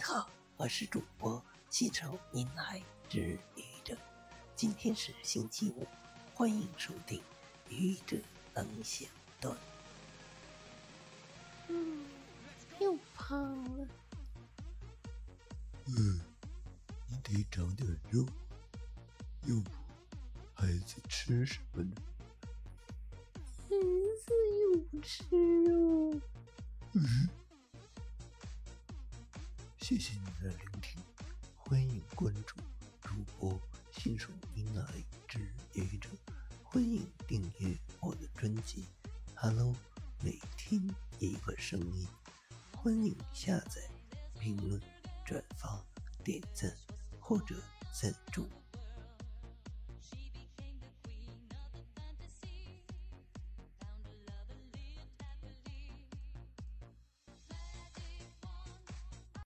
好，我是主播西城您来之愚者，今天是星期五，欢迎收听愚者能想段。嗯，又胖了。嗯，你得长点肉，要不孩子吃什么呢？孩子又不吃谢谢你的聆听，欢迎关注主播新手迎来之愚者，欢迎订阅我的专辑。Hello，每天一个声音，欢迎下载、评论、转发、点赞或者赞助。